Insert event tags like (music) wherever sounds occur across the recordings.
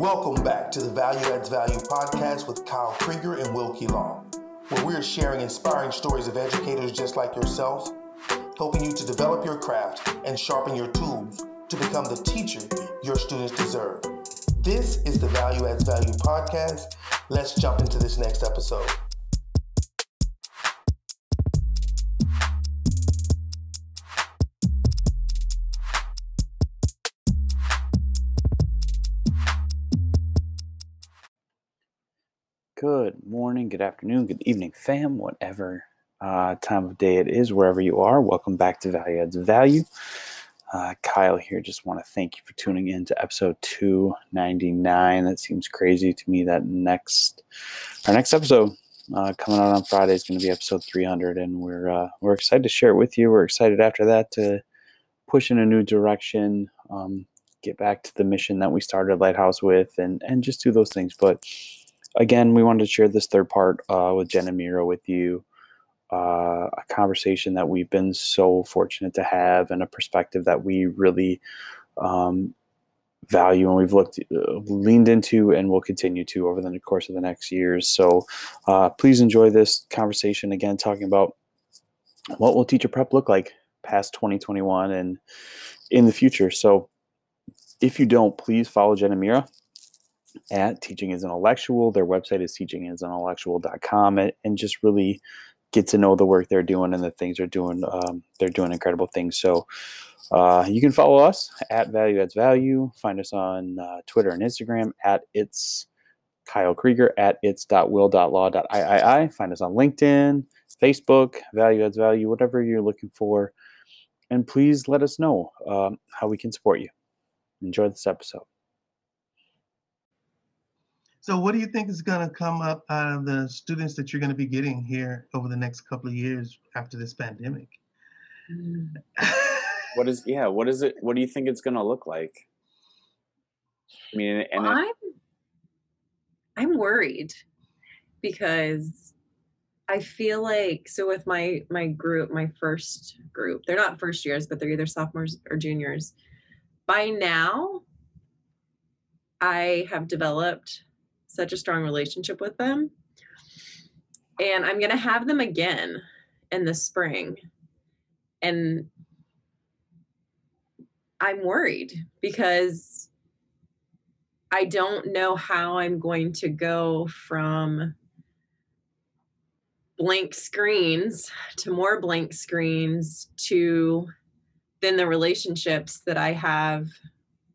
Welcome back to the Value Adds Value podcast with Kyle Krieger and Wilkie Long, where we are sharing inspiring stories of educators just like yourself, helping you to develop your craft and sharpen your tools to become the teacher your students deserve. This is the Value Adds Value podcast. Let's jump into this next episode. Good afternoon, good evening, fam, whatever uh, time of day it is, wherever you are. Welcome back to Value Adds Value. Uh, Kyle here. Just want to thank you for tuning in to episode 299. That seems crazy to me. That next, our next episode uh, coming out on Friday is going to be episode 300, and we're uh, we're excited to share it with you. We're excited after that to push in a new direction, um, get back to the mission that we started Lighthouse with, and and just do those things. But again, we wanted to share this third part uh, with Jen and Mira with you. Uh, a conversation that we've been so fortunate to have, and a perspective that we really um, value and we've looked uh, leaned into and will continue to over the course of the next years. So uh, please enjoy this conversation again, talking about what will teacher prep look like past 2021 and in the future. So if you don't, please follow Jen and Mira at Teaching is Intellectual. Their website is teachingisintellectual.com and, and just really get to know the work they're doing and the things they're doing. Um, they're doing incredible things. So uh, you can follow us at Value Adds Value. Find us on uh, Twitter and Instagram at it's Kyle Krieger at it's.will.law.iii. Find us on LinkedIn, Facebook, Value Adds Value, whatever you're looking for. And please let us know um, how we can support you. Enjoy this episode. So, what do you think is going to come up out of the students that you're going to be getting here over the next couple of years after this pandemic? Mm. what is yeah? What is it? What do you think it's going to look like? I mean, and well, it, I'm I'm worried because I feel like so with my my group, my first group, they're not first years, but they're either sophomores or juniors. By now, I have developed such a strong relationship with them. And I'm going to have them again in the spring. And I'm worried because I don't know how I'm going to go from blank screens to more blank screens to then the relationships that I have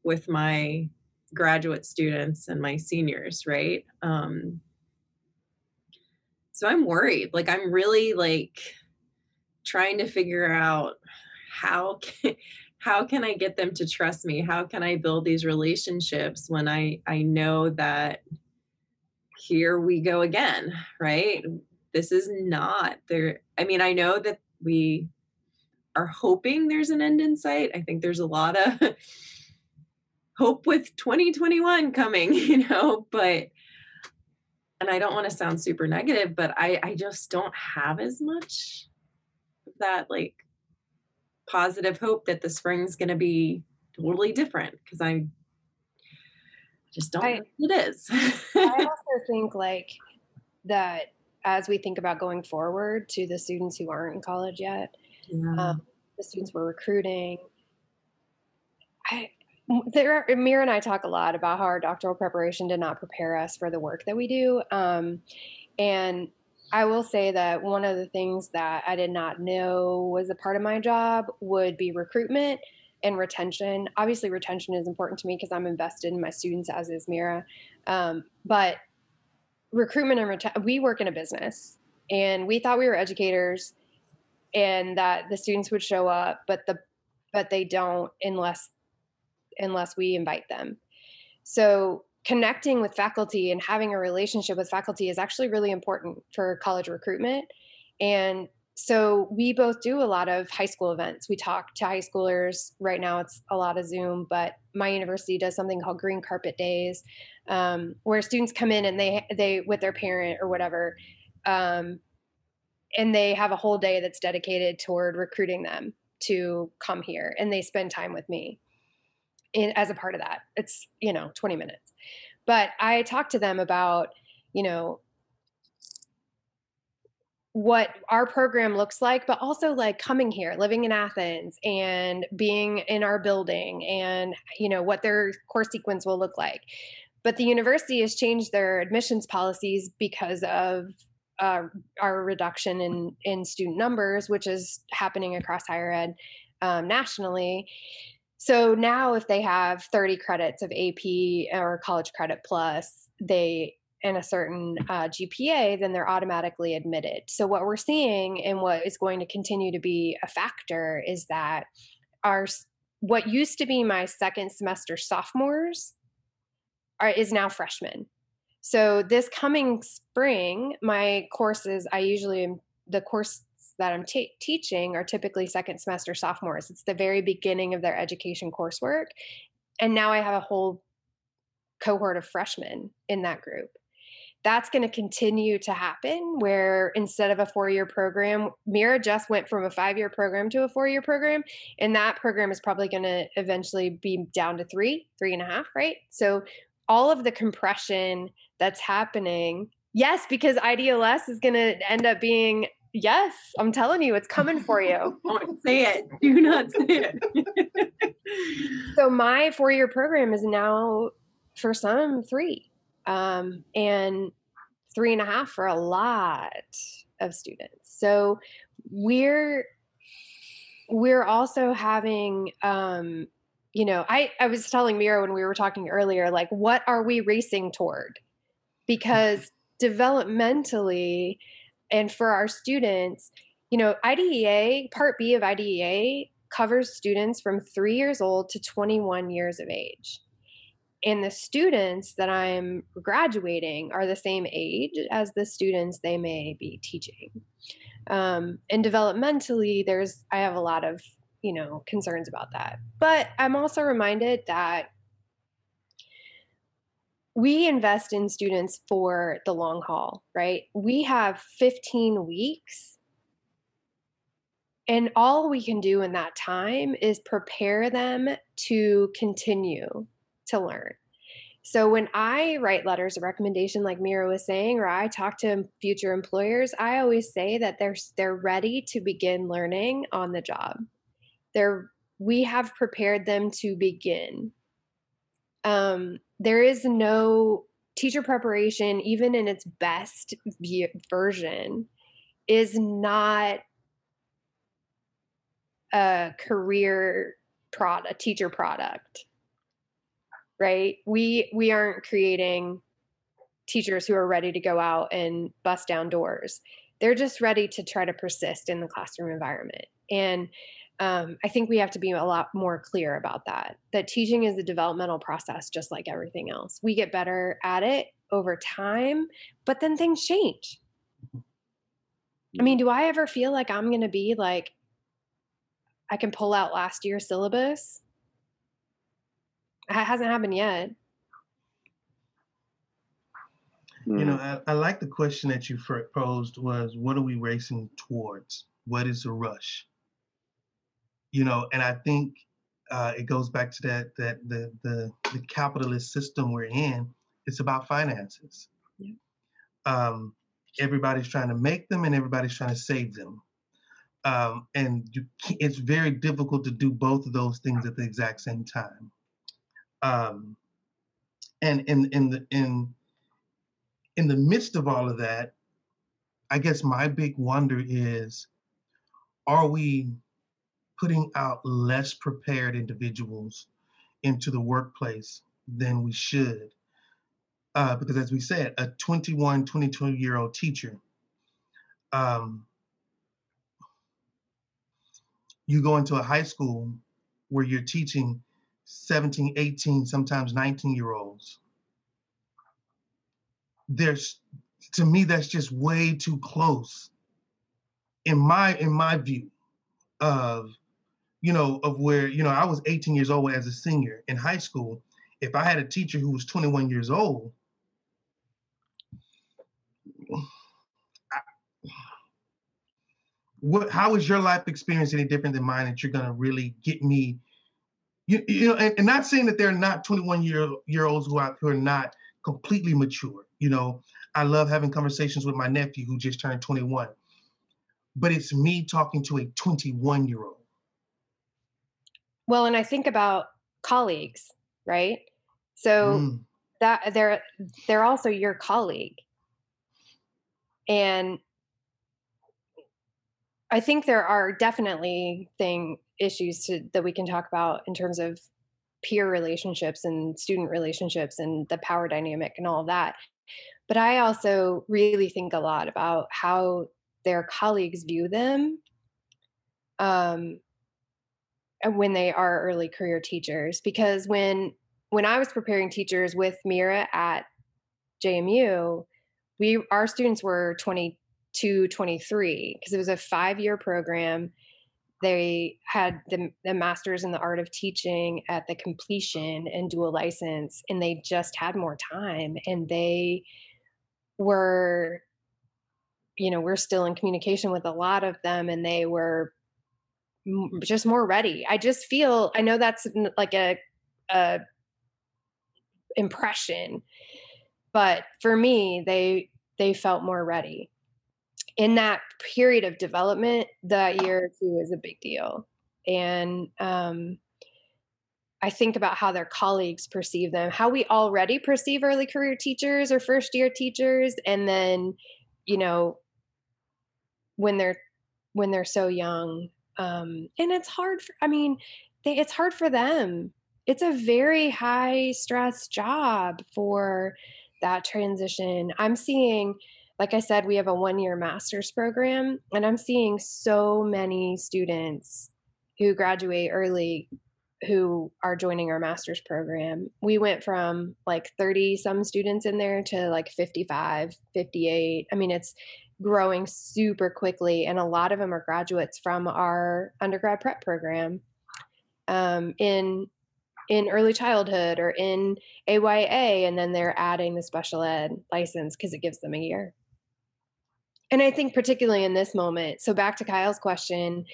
with my graduate students and my seniors, right? Um, so I'm worried. Like I'm really like trying to figure out how can, how can I get them to trust me? How can I build these relationships when I I know that here we go again, right? This is not there. I mean, I know that we are hoping there's an end in sight. I think there's a lot of hope with 2021 coming, (laughs) you know, but and I don't want to sound super negative, but I I just don't have as much that like positive hope that the spring's going to be totally different because I just don't I, it is. I (laughs) also think like that as we think about going forward to the students who aren't in college yet, yeah. um, the students we're recruiting, I there, Mira and I talk a lot about how our doctoral preparation did not prepare us for the work that we do. Um, and I will say that one of the things that I did not know was a part of my job would be recruitment and retention. Obviously, retention is important to me because I'm invested in my students, as is Mira. Um, but recruitment and retention, we work in a business, and we thought we were educators, and that the students would show up, but the but they don't unless unless we invite them. So connecting with faculty and having a relationship with faculty is actually really important for college recruitment. And so we both do a lot of high school events. We talk to high schoolers. Right now, it's a lot of Zoom, but my university does something called Green Carpet Days, um, where students come in and they they with their parent or whatever, um, and they have a whole day that's dedicated toward recruiting them to come here, and they spend time with me in, as a part of that. It's, you know, 20 minutes. but I talked to them about, you know, what our program looks like, but also like coming here, living in Athens and being in our building and, you know, what their course sequence will look like. But the university has changed their admissions policies because of uh, our reduction in, in student numbers, which is happening across higher ed um, nationally. So now, if they have 30 credits of AP or college credit plus, they and a certain uh, GPA, then they're automatically admitted. So, what we're seeing and what is going to continue to be a factor is that our what used to be my second semester sophomores are, is now freshmen. So, this coming spring, my courses, I usually am the course that I'm t- teaching are typically second semester sophomores. It's the very beginning of their education coursework. And now I have a whole cohort of freshmen in that group that's going to continue to happen where instead of a four year program, Mira just went from a five year program to a four year program. And that program is probably going to eventually be down to three, three and a half, right? So all of the compression that's happening, yes, because IDLS is going to end up being Yes, I'm telling you, it's coming for you. (laughs) Don't say it. Do not say it. (laughs) so my four-year program is now, for some, three um, and three and a half for a lot of students. So we're we're also having um, you know I, I was telling mira when we were talking earlier like what are we racing toward because developmentally and for our students you know idea part b of idea covers students from three years old to 21 years of age and the students that I'm graduating are the same age as the students they may be teaching. Um, and developmentally, there's I have a lot of you know concerns about that. But I'm also reminded that we invest in students for the long haul, right? We have 15 weeks. And all we can do in that time is prepare them to continue to learn. So when I write letters of recommendation, like Mira was saying, or I talk to future employers, I always say that they're they're ready to begin learning on the job. They're we have prepared them to begin. Um, there is no teacher preparation, even in its best version, is not a career product, a teacher product right? We we aren't creating teachers who are ready to go out and bust down doors. They're just ready to try to persist in the classroom environment. And um, I think we have to be a lot more clear about that. That teaching is a developmental process, just like everything else. We get better at it over time, but then things change. I mean, do I ever feel like I'm going to be like, I can pull out last year's syllabus it hasn't happened yet. You know, I, I, like the question that you posed was, what are we racing towards? What is the rush? You know, and I think uh, it goes back to that that the, the the capitalist system we're in. It's about finances. Yeah. Um, everybody's trying to make them, and everybody's trying to save them. Um, and you, it's very difficult to do both of those things at the exact same time. Um, and in in the in in the midst of all of that, I guess my big wonder is, are we putting out less prepared individuals into the workplace than we should? Uh, because as we said, a 21, 22 year old teacher, um, you go into a high school where you're teaching 17, 18, sometimes 19 year olds. There's to me that's just way too close in my in my view of you know of where you know I was 18 years old as a senior in high school. If I had a teacher who was 21 years old, what how is your life experience any different than mine that you're gonna really get me you, you know, and, and, not saying that they're not 21 year year olds who are who are not completely mature. You know, I love having conversations with my nephew who just turned 21, but it's me talking to a 21 year old. Well, and I think about colleagues, right? So mm. that they're they're also your colleague. And I think there are definitely thing issues to, that we can talk about in terms of peer relationships and student relationships and the power dynamic and all of that. But I also really think a lot about how their colleagues view them um, Uh, when they are early career teachers. Because when when I was preparing teachers with Mira at JMU, we our students were 20 to 23 because it was a five year program. They had the, the master's in the art of teaching at the completion and dual license, and they just had more time. And they were, you know, we're still in communication with a lot of them, and they were just more ready. I just feel, I know that's like a, a impression, but for me, they they felt more ready in that period of development, that year or two is a big deal. And um, I think about how their colleagues perceive them, how we already perceive early career teachers or first year teachers, and then, you know, when they're when they're so young, um, and it's hard. For, I mean, they, it's hard for them. It's a very high stress job for that transition. I'm seeing like I said, we have a one year master's program, and I'm seeing so many students who graduate early who are joining our master's program. We went from like 30 some students in there to like 55, 58. I mean, it's growing super quickly, and a lot of them are graduates from our undergrad prep program um, in in early childhood or in AYA, and then they're adding the special ed license because it gives them a year and I think particularly in this moment, so back to Kyle's question,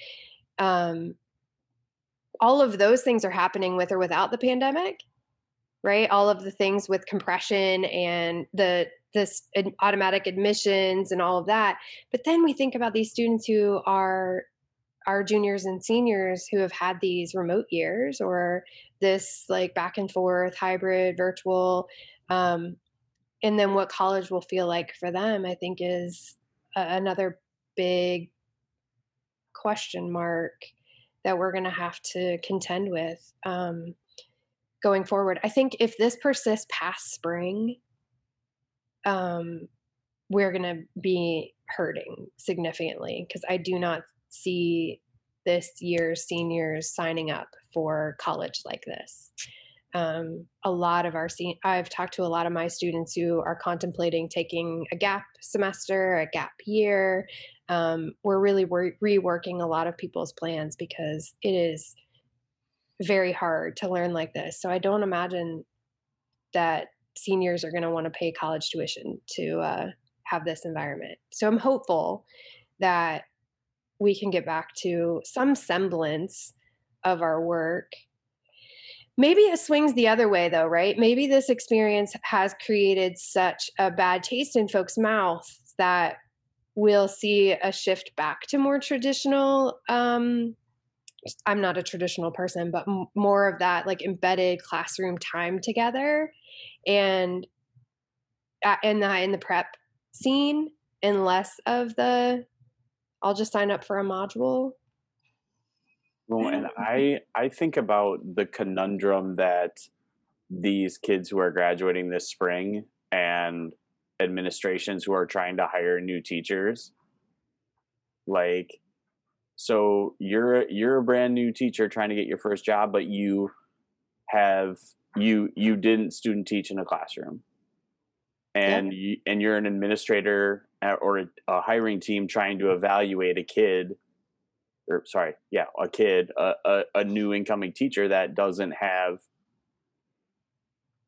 um, all of those things are happening with or without the pandemic, right? All of the things with compression and the this automatic admissions and all of that. But then we think about these students who are our juniors and seniors who have had these remote years or this like back and forth hybrid virtual um, and then what college will feel like for them i think is another big question mark that we're going to have to contend with um, going forward. I think if this persists past spring, um, we're going to be hurting significantly because I do not see this year's seniors signing up for college like this. Um, a lot of our i've talked to a lot of my students who are contemplating taking a gap semester a gap year. Um, we're really re- reworking a lot of people's plans because it is very hard to learn like this. So i don't imagine that seniors are going to want to pay college tuition to uh, have this environment so i'm hopeful that we can get back to some semblance of our work Maybe it swings the other way, though, right? Maybe this experience has created such a bad taste in folks' mouths that we'll see a shift back to more traditional. Um, I'm not a traditional person, but m- more of that like embedded classroom time together, and uh, in the in the prep scene, and less of the I'll just sign up for a module. Well, and I I think about the conundrum that these kids who are graduating this spring and administrations who are trying to hire new teachers like so you're you're a brand new teacher trying to get your first job but you have you you didn't student teach in a classroom. And you, and you're an administrator or a, a hiring team trying to evaluate a kid or sorry, yeah, a kid, a, a, a new incoming teacher that doesn't have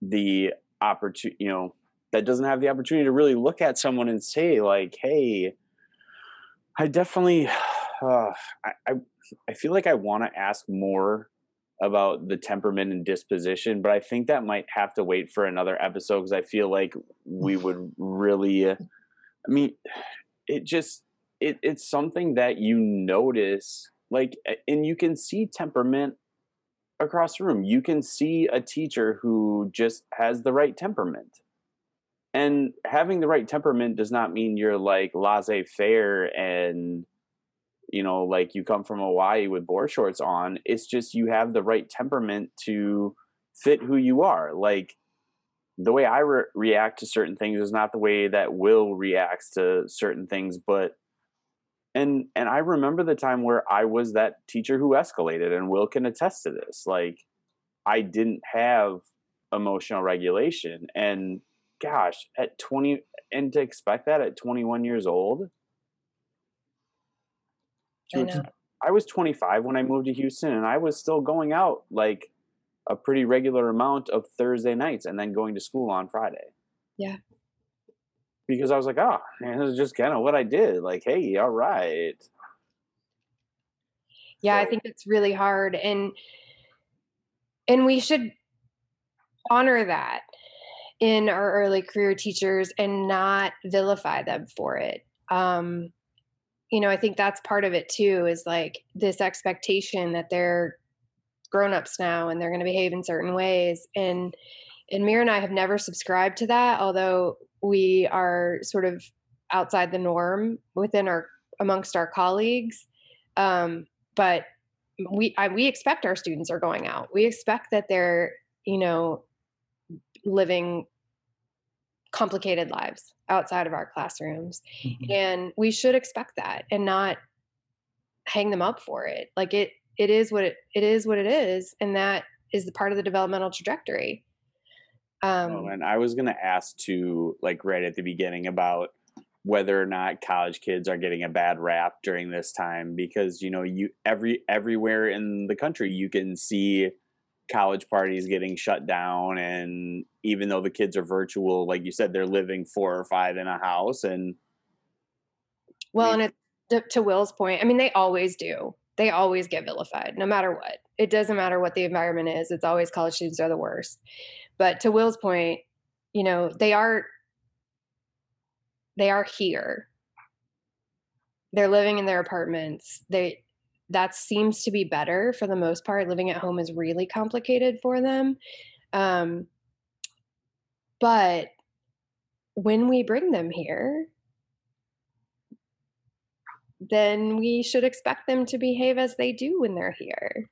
the opportunity, you know, that doesn't have the opportunity to really look at someone and say like, "Hey, I definitely, (sighs) uh, I, I, I feel like I want to ask more about the temperament and disposition, but I think that might have to wait for another episode because I feel like we mm. would really. Uh, I mean, it just it, it's something that you notice, like, and you can see temperament across the room. You can see a teacher who just has the right temperament. And having the right temperament does not mean you're like laissez faire and you know, like you come from Hawaii with board shorts on. It's just you have the right temperament to fit who you are. Like the way I re- react to certain things is not the way that Will reacts to certain things, but and and I remember the time where I was that teacher who escalated, and Will can attest to this. Like I didn't have emotional regulation, and gosh, at twenty, and to expect that at twenty one years old I, I was 25 when I moved to Houston, and I was still going out like a pretty regular amount of Thursday nights, and then going to school on Friday. Yeah. Because I was like, oh, man, this is just kind of what I did. Like, hey, all right. Yeah, so. I think it's really hard, and and we should honor that in our early career teachers and not vilify them for it. Um, you know, I think that's part of it too is like this expectation that they're grown-ups now and they're going to behave in certain ways and and Mir and I have never subscribed to that although we are sort of outside the norm within our amongst our colleagues um, but we I, we expect our students are going out. We expect that they're you know living complicated lives outside of our classrooms mm-hmm. and we should expect that and not hang them up for it like it it is what it, it is what it is and that is the part of the developmental trajectory um oh, and i was going to ask to like right at the beginning about whether or not college kids are getting a bad rap during this time because you know you every everywhere in the country you can see college parties getting shut down and even though the kids are virtual like you said they're living four or five in a house and well and it to, to will's point i mean they always do. They always get vilified no matter what. It doesn't matter what the environment is it's always college students are the worst. But to will's point you know they are they are here. They're living in their apartments. They that seems to be better for the most part. Living at home is really complicated for them. Um, but when we bring them here, then we should expect them to behave as they do when they're here.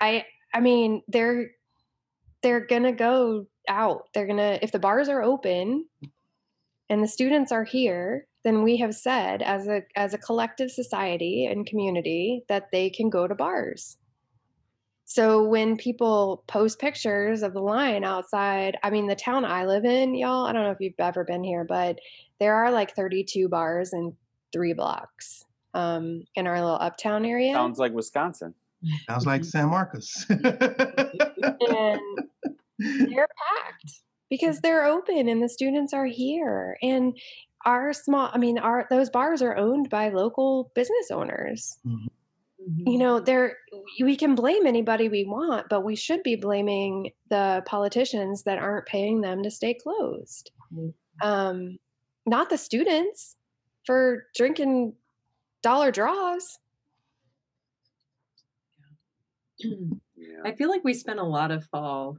I I mean, they're they're going to go out. They're to if the bars are open and the students are here, then we have said as a as a collective society and community that they can go to bars. So when people post pictures of the line outside, I mean the town I live in, y'all, I don't know if you've ever been here, but there are like 32 bars in 3 blocks um in our little uptown area. Sounds like Wisconsin. Sounds like San Marcos. (laughs) and they're packed because they're open and the students are here and our small i mean our those bars are owned by local business owners mm-hmm. you mm-hmm. know there we can blame anybody we want but we should be blaming the politicians that aren't paying them to stay closed mm-hmm. um, not the students for drinking dollar draws yeah. (clears throat) i feel like we spent a lot of fall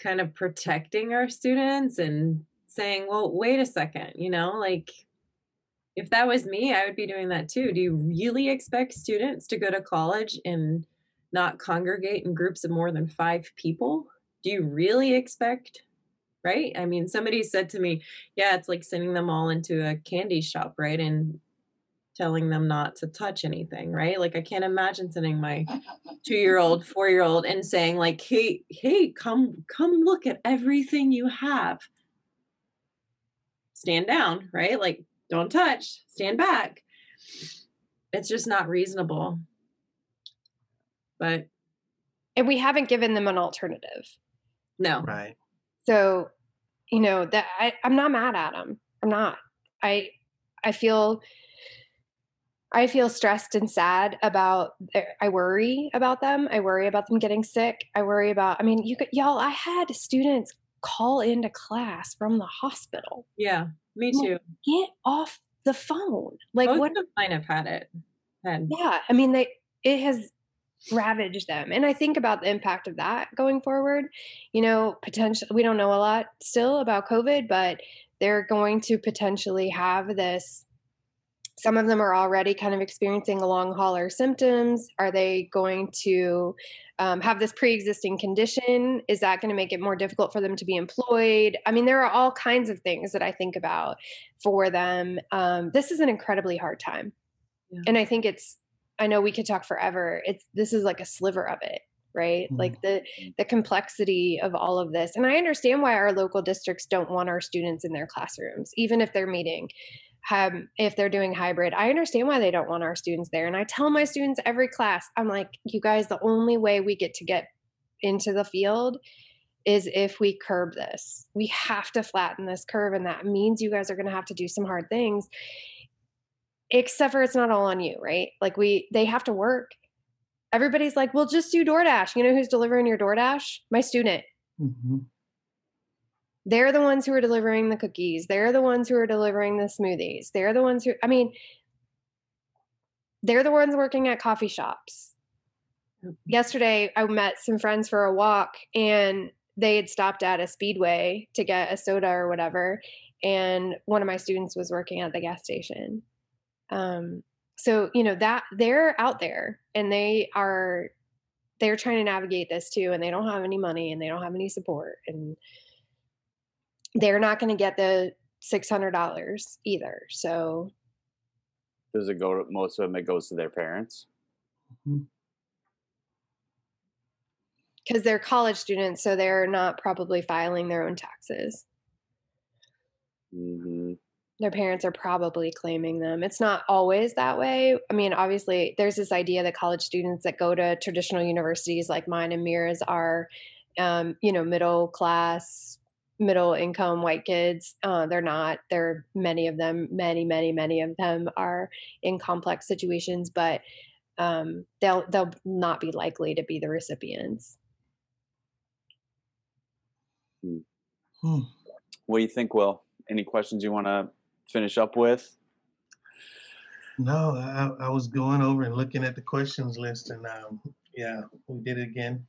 kind of protecting our students and saying, well, wait a second, you know, like if that was me, I would be doing that too. Do you really expect students to go to college and not congregate in groups of more than five people? Do you really expect? Right? I mean, somebody said to me, yeah, it's like sending them all into a candy shop, right? And telling them not to touch anything, right? Like I can't imagine sending my 2-year-old, 4-year-old and saying like, "Hey, hey, come come look at everything you have." Stand down, right? Like, don't touch, stand back. It's just not reasonable. But and we haven't given them an alternative. No. Right. So, you know, that I, I'm not mad at them. I'm not. I I feel I feel stressed and sad about. I worry about them. I worry about them getting sick. I worry about. I mean, you could, y'all. I had students call into class from the hospital. Yeah, me too. Get off the phone. Like Most what? of mine have had it. Had. Yeah, I mean, they. It has ravaged them, and I think about the impact of that going forward. You know, potential. We don't know a lot still about COVID, but they're going to potentially have this some of them are already kind of experiencing long hauler symptoms. Are they going to um, have this pre-existing condition? Is that going to make it more difficult for them to be employed? I mean there are all kinds of things that i think about for them. Um, this is an incredibly hard time. Yeah. and i think it's i know we could talk forever. It's this is like a sliver of it right? Mm-hmm. like the the complexity of all of this. And i understand why our local districts don't want our students in their classrooms even if they're meeting um, if they're doing hybrid. I understand why they don't want our students there. And I tell my students every class, I'm like, you guys, the only way we get to get into the field is if we curb this. We have to flatten this curve. And that means you guys are going to have to do some hard things, except for it's not all on you, right? Like we, they have to work. Everybody's like, well, just do DoorDash. You know who's delivering your DoorDash? My student. Mm-hmm. They're the ones who are delivering the cookies. They're the ones who are delivering the smoothies. They're the ones who, I mean, they're the ones working at coffee shops. Mm-hmm. Yesterday, I met some friends for a walk and they had stopped at a speedway to get a soda or whatever. And one of my students was working at the gas station. Um, so, you know, that they're out there and they are, they're trying to navigate this too. And they don't have any money and they don't have any support. And, they're not going to get the $600 either. So does it go to most of them it goes to their parents? Because mm-hmm. they're college students, so they're not probably filing their own taxes. Mm-hmm. Their parents are probably claiming them. It's not always that way. I mean, obviously, there's this idea that college students that go to traditional universities like mine and Mira's are, um, you know, middle class, middle income white kids. Uh, they're not. There are many of them, many, many, many of them are in complex situations, but um, they'll they'll not be likely to be the recipients. Hmm. hmm. What do you think, Will? Any questions you want to finish up with? No, I, I, was going over and looking at the questions list, and um, yeah, we did it again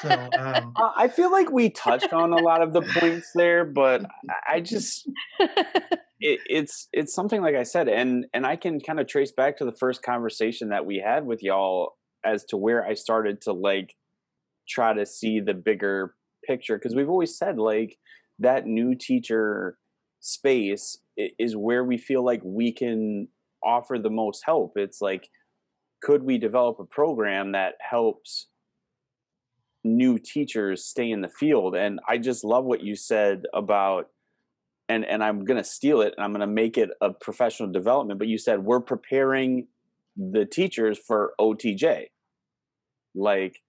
so um, I feel like we touched on a lot of the points there, but (laughs) I just it, it's it's something like I said, and and I can kind of trace back to the first conversation that we had with y'all as to where I started to like try to see the bigger picture because we've always said like that new teacher space is where we feel like we can offer the most help. It's like could we develop a program that helps new teachers stay in the field and i just love what you said about and and i'm going to steal it and i'm going to make it a professional development but you said we're preparing the teachers for otj like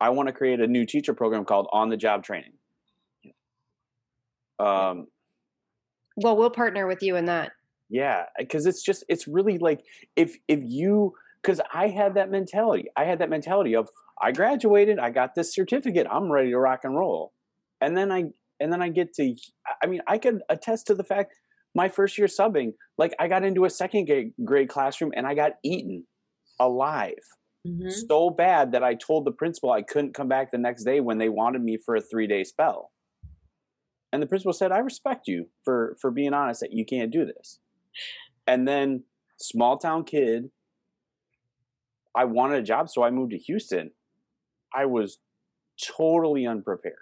i want to create a new teacher program called on the job training. Um well we'll partner with you in that. Yeah because it's just it's really like if if you because i had that mentality i had that mentality of I graduated, I got this certificate, I'm ready to rock and roll. And then I and then I get to I mean, I could attest to the fact my first year subbing, like I got into a second grade classroom and I got eaten alive. Mm-hmm. So bad that I told the principal I couldn't come back the next day when they wanted me for a 3-day spell. And the principal said, "I respect you for for being honest that you can't do this." And then small town kid I wanted a job so I moved to Houston I was totally unprepared.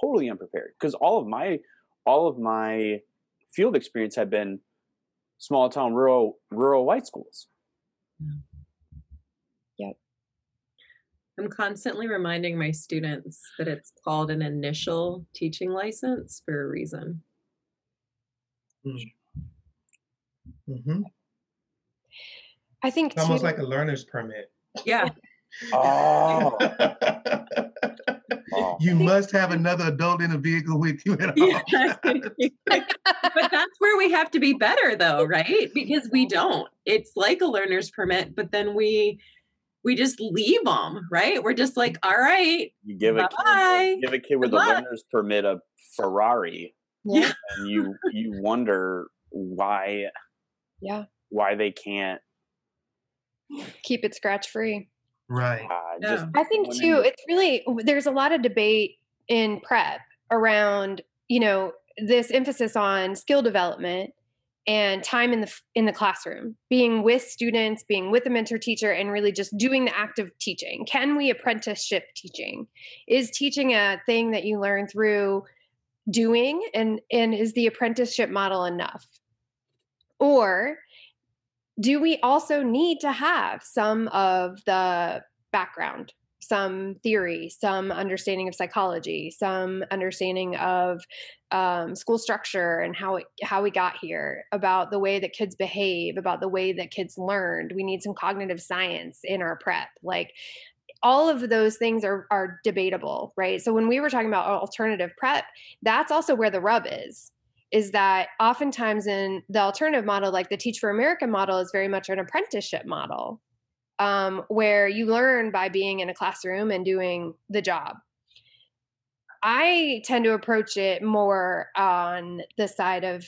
Totally unprepared because all of my all of my field experience had been small town rural rural white schools. Yep. I'm constantly reminding my students that it's called an initial teaching license for a reason. Mm-hmm. I think it's almost like a learner's permit. Yeah. (laughs) Oh. You must have another adult in a vehicle with you at all. (laughs) Yeah. but that's where we have to be better though, right? Because we don't. It's like a learner's permit, but then we we just leave them, right? We're just like, all right. You give a kid, give a kid with Good a luck. learner's permit a Ferrari. Yeah. And you you wonder why yeah why they can't keep it scratch free right. Uh, yeah. i think too it's really there's a lot of debate in prep around you know this emphasis on skill development and time in the in the classroom being with students being with a mentor teacher and really just doing the act of teaching. Can we apprenticeship teaching? Is teaching a thing that you learn through doing and and is the apprenticeship model enough? Or do we also need to have some of the background some theory some understanding of psychology some understanding of um, school structure and how it, how we got here about the way that kids behave about the way that kids learned? We need some cognitive science in our prep like all of those things are are debatable right? So when we were talking about alternative prep that's also where the rub is is that oftentimes in the alternative model, like the Teach for America model, is very much an apprenticeship model um, where you learn by being in a classroom and doing the job. I tend to approach it more on the side of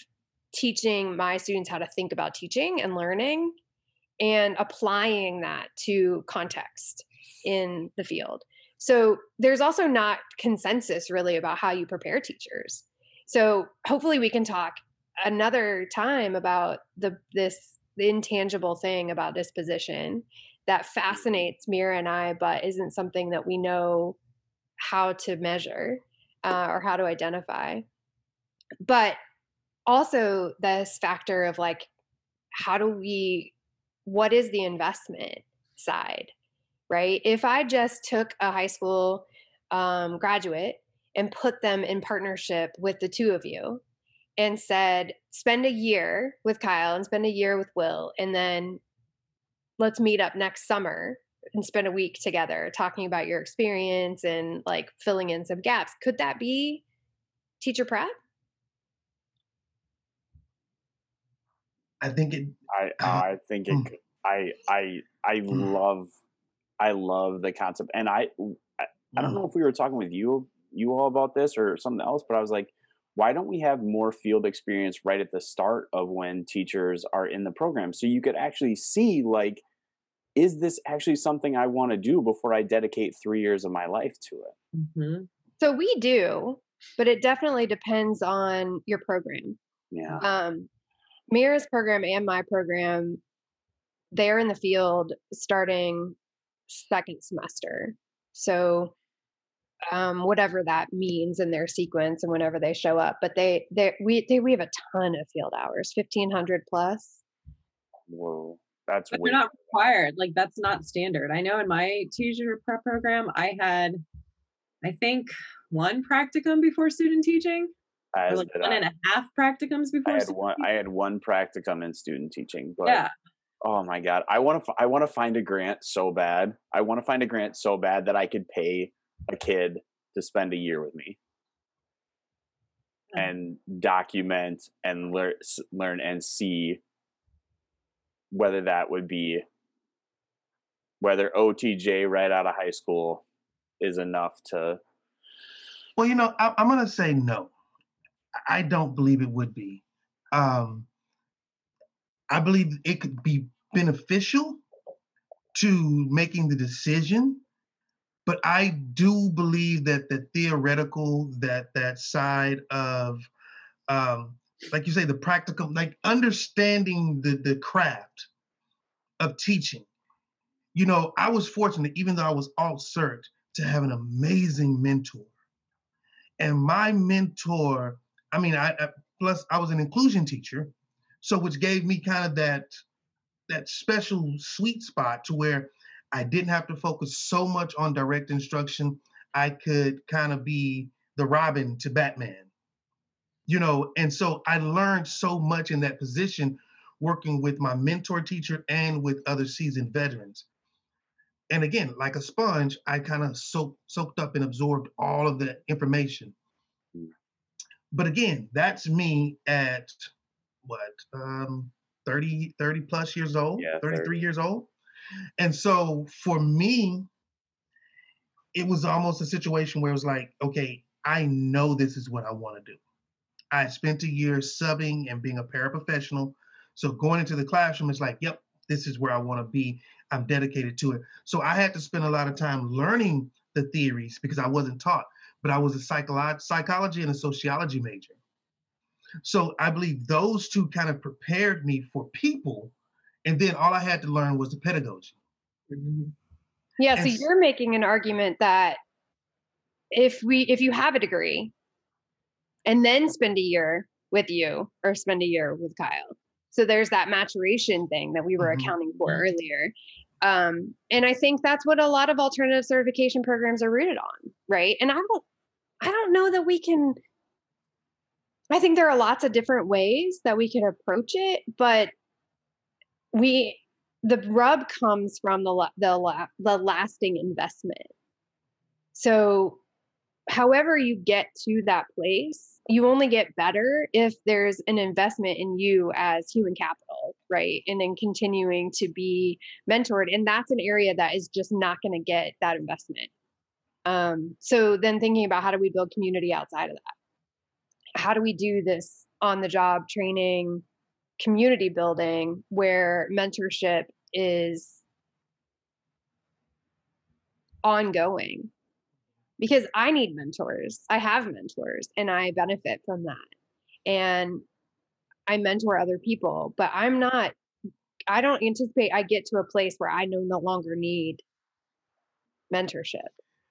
teaching my students how to think about teaching and learning and applying that to context in the field. So there's also not consensus really about how you prepare teachers. So hopefully we can talk another time about the this intangible thing about disposition that fascinates Mira and I, but isn't something that we know how to measure uh, or how to identify. But also this factor of like, how do we, what is the investment side, right? If I just took a high school um, graduate and put them in partnership with the two of you and said, spend a year with Kyle and spend a year with Will, and then let's meet up next summer and spend a week together talking about your experience and like filling in some gaps. Could that be teacher prep? I think it. I I think it. Hmm. I I I hmm. love I love the concept, and I I, I don't hmm. know if we were talking with you you all about this or something else, but I was like, why don't we have more field experience right at the start of when teachers are in the program? So you could actually see like is this actually something i want to do before i dedicate three years of my life to it? Mm-hmm. so we do but it definitely depends on your program. Yeah. Um mira's program and my program they're in the field starting second semester. So um, whatever that means in their sequence and whenever they show up. But they they we they we have a ton of field hours, fifteen hundred plus. Whoa, that's but they're not required. Like that's not standard. I know in my teacher prep program, I had, I think, one practicum before student teaching. As like one I. and a half practicums before. I had one. Teaching. I had one practicum in student teaching, but yeah. Oh my god, I want to. I want to find a grant so bad. I want to find a grant so bad that I could pay a kid to spend a year with me. And document and learn learn and see whether that would be whether OTJ right out of high school is enough to well you know I, am going to say no. I don't believe it would be. Um i believe it could be beneficial to making the decision but I do believe that the theoretical, that that side of, um, like you say, the practical, like understanding the the craft of teaching. You know, I was fortunate, even though I was alt cert, to have an amazing mentor. And my mentor, I mean, I, I plus I was an inclusion teacher, so which gave me kind of that that special sweet spot to where I didn't have to focus so much on direct instruction. I could kind of be the Robin to Batman, you know, and so I learned so much in that position working with my mentor teacher and with other seasoned veterans. and again, like a sponge, I kind of soaked soaked up and absorbed all of the information. But again, that's me at what um 30 30 plus years old, yeah, 33 30. years old. And so for me, it was almost a situation where it was like, okay, I know this is what I want to do. I spent a year subbing and being a paraprofessional. So going into the classroom is like, yep, this is where I want to be. I'm dedicated to it. So I had to spend a lot of time learning the theories because I wasn't taught, but I was a psycholo- psychology and a sociology major. So I believe those two kind of prepared me for people. And then all I had to learn was the pedagogy. Mm-hmm. Yeah. And so you're making an argument that if we if you have a degree and then spend a year with you or spend a year with Kyle. So there's that maturation thing that we were mm-hmm. accounting for mm-hmm. earlier. Um, and I think that's what a lot of alternative certification programs are rooted on, right? And I don't I don't know that we can I think there are lots of different ways that we can approach it, but we the rub comes from the the the lasting investment. So however you get to that place, you only get better if there's an investment in you as human capital, right? And then continuing to be mentored. And that's an area that is just not going to get that investment. Um, so then thinking about how do we build community outside of that? How do we do this on the job training, community building where mentorship is ongoing because I need mentors. I have mentors and I benefit from that. And I mentor other people, but I'm not, I don't anticipate I get to a place where I no, no longer need mentorship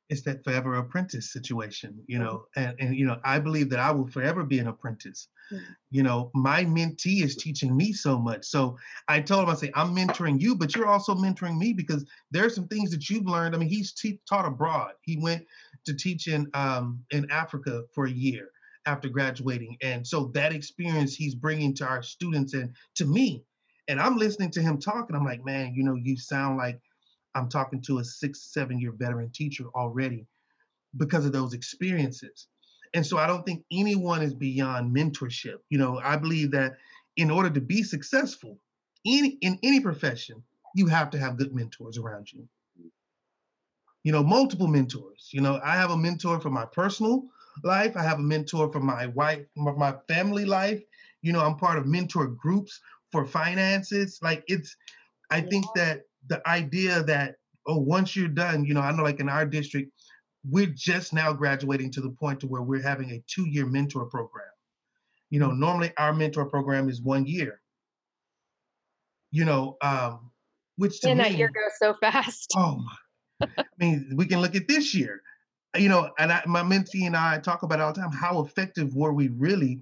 it's that forever apprentice situation, you know, mm-hmm. and, and you know, I believe that I will forever be an apprentice. Mm-hmm. You know, my mentee is teaching me so much. So I told him, I say, I'm mentoring you, but you're also mentoring me because there are some things that you've learned. I mean, he's te- taught abroad. He went to teach in um, in Africa for a year after graduating, and so that experience he's bringing to our students and to me. And I'm listening to him talk, and I'm like, man, you know, you sound like I'm talking to a six, seven year veteran teacher already because of those experiences. And so I don't think anyone is beyond mentorship. You know, I believe that in order to be successful in, in any profession, you have to have good mentors around you. You know, multiple mentors. You know, I have a mentor for my personal life. I have a mentor for my wife, my family life. You know, I'm part of mentor groups for finances. Like it's, I think that the idea that oh once you're done you know i know like in our district we're just now graduating to the point to where we're having a two year mentor program. You know normally our mentor program is one year. You know um which to and that year goes so fast. Oh my i mean we can look at this year. You know and I, my mentee and i talk about all the time how effective were we really?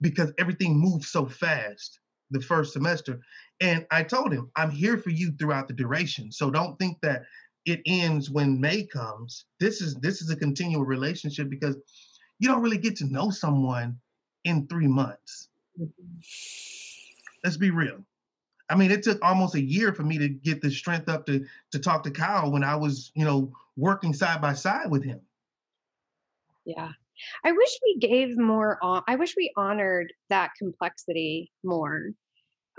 Because everything moves so fast the first semester and I told him, I'm here for you throughout the duration. So don't think that it ends when May comes. This is this is a continual relationship because you don't really get to know someone in three months. Let's be real. I mean, it took almost a year for me to get the strength up to to talk to Kyle when I was, you know, working side by side with him. Yeah. I wish we gave more I wish we honored that complexity more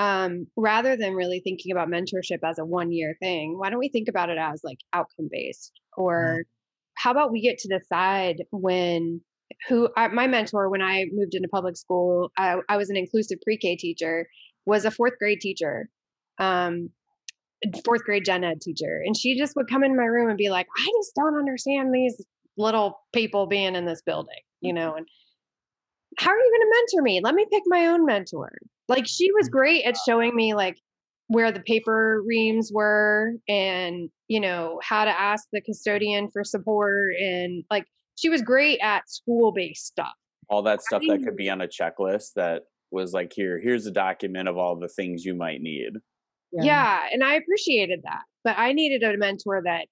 um, rather than really thinking about mentorship as a one year thing, why don't we think about it as like outcome based? Or how about we get to decide when who I, my mentor when I moved into public school, I, I was an inclusive pre K teacher, was a fourth grade teacher, um, fourth grade gen ed teacher, and she just would come in my room and be like, I just don't understand these little people being in this building, you know, and how are you going to mentor me? Let me pick my own mentor. Like she was great at showing me like where the paper reams were and, you know, how to ask the custodian for support and like she was great at school based stuff. All that stuff that could be on a checklist that was like here here's a document of all the things you might need. Yeah. yeah, and I appreciated that. But I needed a mentor that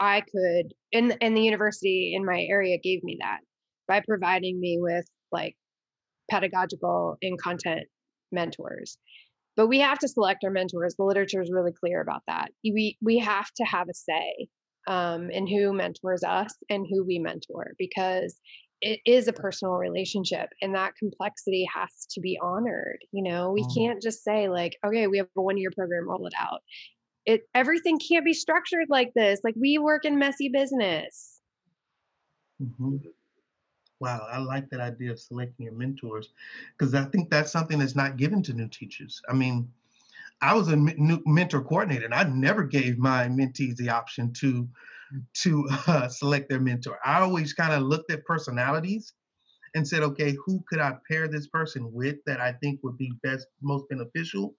I could and and the university in my area gave me that by providing me with like pedagogical and content mentors. but we have to select our mentors. The literature is really clear about that. We we have to have a say um, in who mentors us and who we mentor because it is a personal relationship and that complexity has to be honored you know we mm. can't just say like okay we have a one year program roll it out it everything can't be structured like this like we work in messy business mm-hmm. Wow i like that idea of selecting your mentors because i think that's something that's not given to new teachers i mean i was a new mentor coordinator and i never gave my mentees the option to to (laughs) uh, select their mentor. I always kind of looked at personalities and said, okay, who could I pair this person with that I think would be best, most beneficial?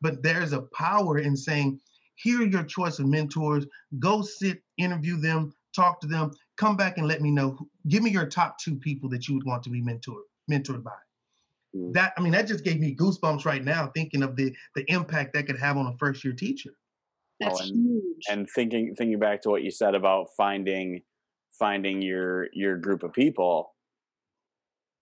But there's a power in saying, here are your choice of mentors. Go sit, interview them, talk to them, come back and let me know. Give me your top two people that you would want to be mentored, mentored by. Mm. That I mean, that just gave me goosebumps right now, thinking of the the impact that could have on a first year teacher. That's and, huge. And thinking thinking back to what you said about finding finding your your group of people.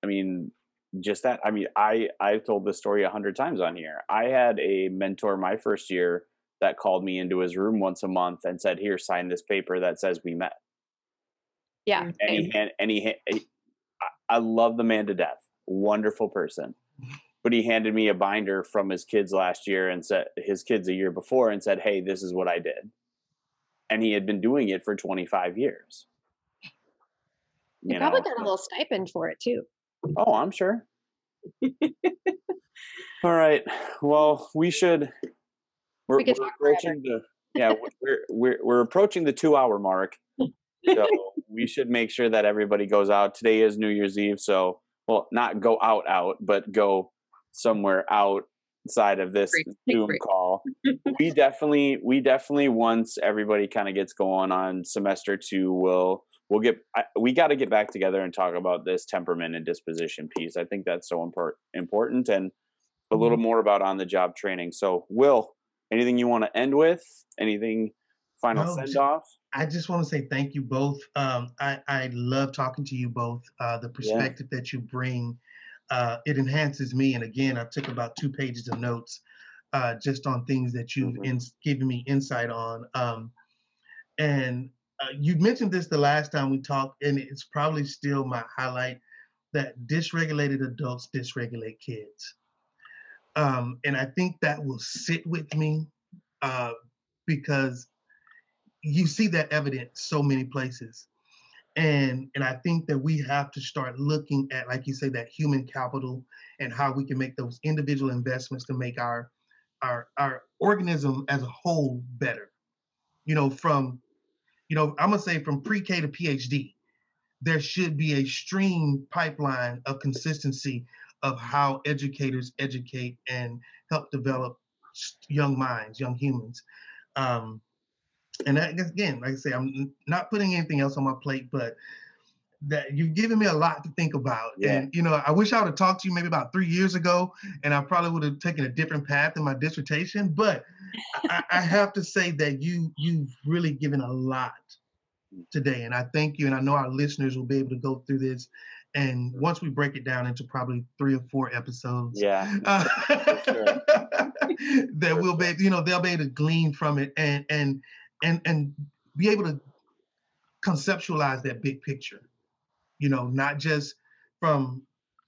I mean, just that. I mean, I I've told this story a hundred times on here. I had a mentor my first year that called me into his room once a month and said, "Here, sign this paper that says we met." Yeah, and he, hand, he, he I love the man to death. Wonderful person but he handed me a binder from his kids last year and said his kids a year before and said, "Hey, this is what I did." And he had been doing it for 25 years. You, you probably got a little stipend for it too. Oh, I'm sure. All right. Well, we should. We're, we we're approaching the yeah we're, we're we're approaching the two hour mark, so we should make sure that everybody goes out. Today is New Year's Eve, so well, not go out out, but go somewhere outside of this Zoom call. we (laughs) definitely, we definitely once everybody kind of gets going on semester two, will we'll get we got to get back together and talk about this temperament and disposition piece. I think that's so important important and a little mm-hmm. more about on the job training. So, Will, anything you want to end with? Anything final no, send off? I just want to say thank you both. Um, I, I love talking to you both. Uh, the perspective yeah. that you bring uh, it enhances me. And again, I took about two pages of notes uh, just on things that you've mm-hmm. in, given me insight on. Um, and uh, you mentioned this the last time we talked, and it's probably still my highlight that dysregulated adults dysregulate kids. Um, and I think that will sit with me uh, because you see that evidence so many places. And and i think that we have to start looking at like you say that human capital and how we can make those individual investments to make our our our organism as a whole better. You know from you know i'm going to say from pre-k to phd there should be a stream pipeline of consistency of how educators educate and help develop young minds young humans. Um, and that, again, like I say, I'm not putting anything else on my plate, but that you've given me a lot to think about. Yeah. And you know, I wish I would have talked to you maybe about three years ago, and I probably would have taken a different path in my dissertation. But I, I, have to say that you you've really given a lot today, and I thank you. And I know our listeners will be able to go through this. And once we break it down into probably three or four episodes, yeah, (laughs) uh, that we'll be, you know, they'll be able to glean from it and and and and be able to conceptualize that big picture you know not just from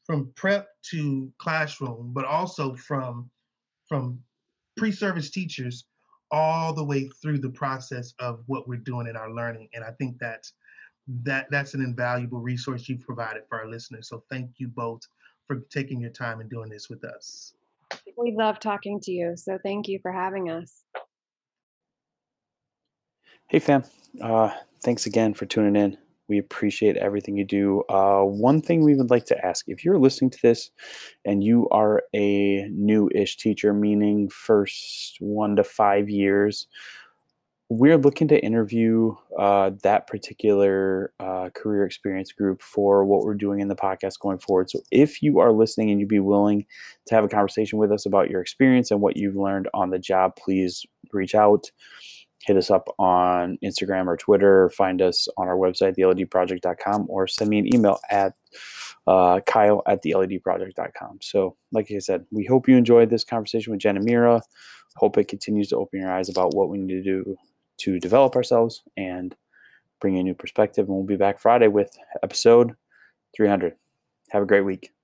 from prep to classroom but also from from pre-service teachers all the way through the process of what we're doing in our learning. And i think that's that that's an invaluable resource you've provided for our listeners. So thank you both for taking your time and doing this with us. We love talking to you so thank you for having us Hey, fam. Uh, thanks again for tuning in. We appreciate everything you do. Uh, one thing we would like to ask if you're listening to this and you are a new ish teacher, meaning first one to five years, we're looking to interview uh, that particular uh, career experience group for what we're doing in the podcast going forward. So if you are listening and you'd be willing to have a conversation with us about your experience and what you've learned on the job, please reach out hit us up on Instagram or Twitter, find us on our website, theledproject.com, or send me an email at uh, Kyle at theledproject.com. So, like I said, we hope you enjoyed this conversation with Jen and Mira. Hope it continues to open your eyes about what we need to do to develop ourselves and bring a new perspective. And we'll be back Friday with episode 300. Have a great week.